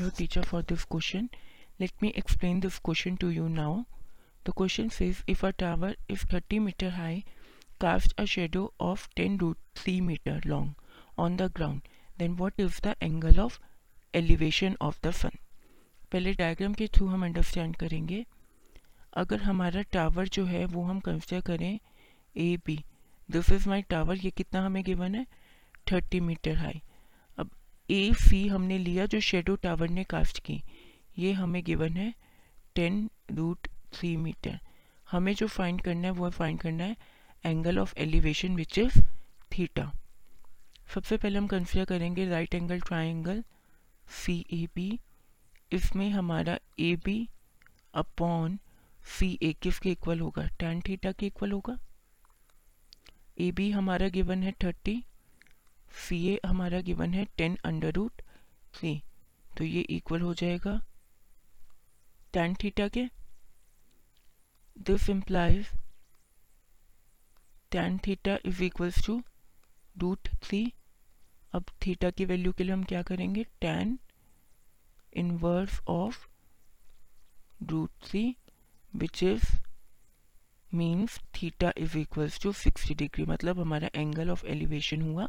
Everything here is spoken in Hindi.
your teacher for this question. Let me explain this question to you now. The question says if a tower is 30 meter high, casts a shadow of 10 root 3 meter long on the ground, then what is the angle of elevation of the sun? पहले डायग्राम के थ्रू हम अंडरस्टैंड करेंगे अगर हमारा टावर जो है वो हम कंसिडर करें A B this is my tower ये कितना हमें गिवन है thirty metre high A C हमने लिया जो शेडो टावर ने कास्ट की। ये हमें गिवन है टेन रूट थ्री मीटर हमें जो फाइंड करना है, वो फाइंड करना है angle of elevation which is theta सबसे पहले हम कंसिडर करेंगे right angle triangle C A B इसमें हमारा ए बी अपॉन सी ए किसके इक्वल होगा? टेन थीटा के इक्वल होगा। ए बी हमारा गिवन है थर्टी सी ए हमारा गिवन है टेन अंडर रूट थ्री तो ये इक्वल हो जाएगा टेन थीटा के। This implies tan theta is equals to root three अब थीटा की वैल्यू के लिए हम क्या करेंगे? tan inverse of root three which is means theta is equals to sixty degree मतलब हमारा एंगल ऑफ़ एलिवेशन हुआ